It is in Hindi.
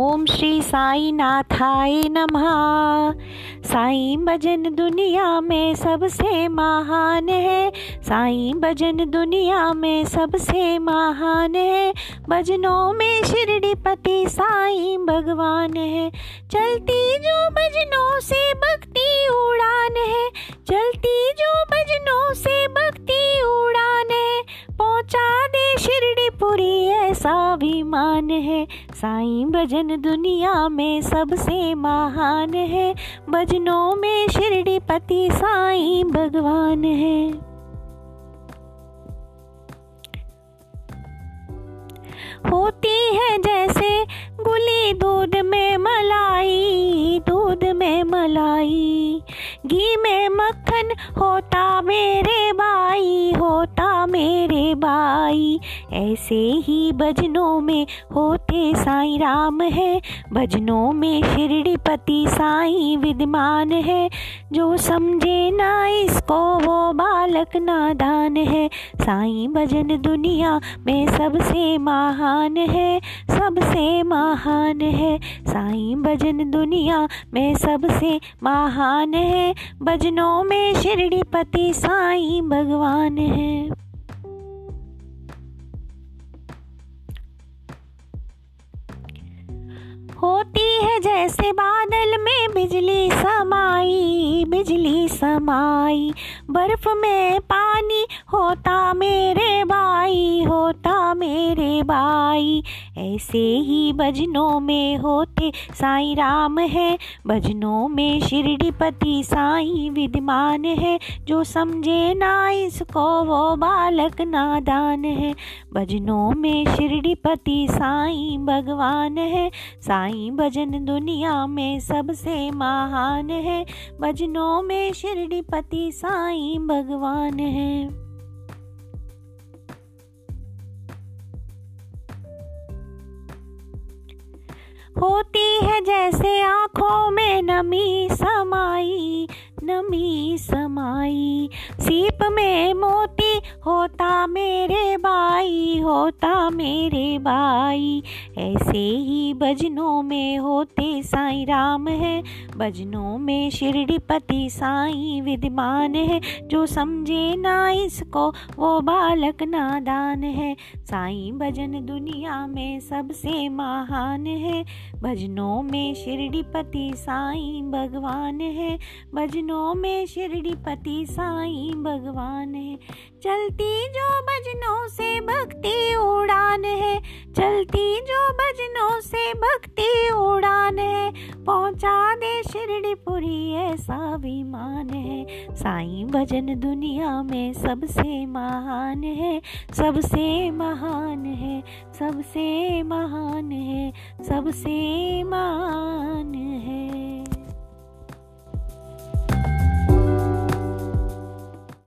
ओम श्री साई नाथाय नमः। साई भजन दुनिया में सबसे महान है। साई भजन दुनिया में सबसे महान है। भजनों में शिरडी पति साई भगवान है। चलती जो भजनों से भक्ति उड़ान पुरी ऐसा विमान है। साईं भजन दुनिया में सबसे महान है। भजनों में शिरडी पति साईं भगवान है। होती है जैसे गुली दूध में मलाई, दूध में मलाई। घी में मक्खन होता मेरे भाई ऐसे ही भजनों में होते साई राम है। भजनों में शिरडी पति साईं विद्यमान है। जो समझे ना इसको वो बालक नादान है। साई भजन दुनिया में सबसे महान है। सबसे महान है। साई भजन दुनिया में सबसे महान है। भजनों में शिरडी साई भगवान है। जैसे बादल में बिजली समाई बिजली समाई। बर्फ़ में पानी होता मेरे भाई, होता मेरे भाई। ऐसे ही भजनों में होते साईं राम है। भजनों में शिरडी पति साईं विद्यमान है। जो समझे ना इसको, वो बालक नादान है। भजनों में शिरडी पति साईं भगवान है। साईं भजन दुनिया में सबसे महान है। भजनों में शिरडी पति साईं भगवान है। होती है जैसे आँखों में नमी समाई नमी समाई। सीप में मोती होता मेरे भाई, होता मेरे भाई। ऐसे ही भजनों में होते साईं राम है। भजनों में शिरडी पति साईं विद्यमान है। जो समझे ना इसको, वो बालक नादान है। साईं भजन दुनिया में सबसे महान है। भजनों में शिरडी पति साईं भगवान है। भजनों में शिरडी पति साईं भगवान है। चलती जो भजनों से भक्ति उड़ान है। चलती जो भजनों से भक्ति उड़ान है। पहुँचा दे शिरडी पुरी ऐसा विमान है। साईं भजन दुनिया में सबसे महान है। सबसे महान है। सबसे महान है। सबसे महान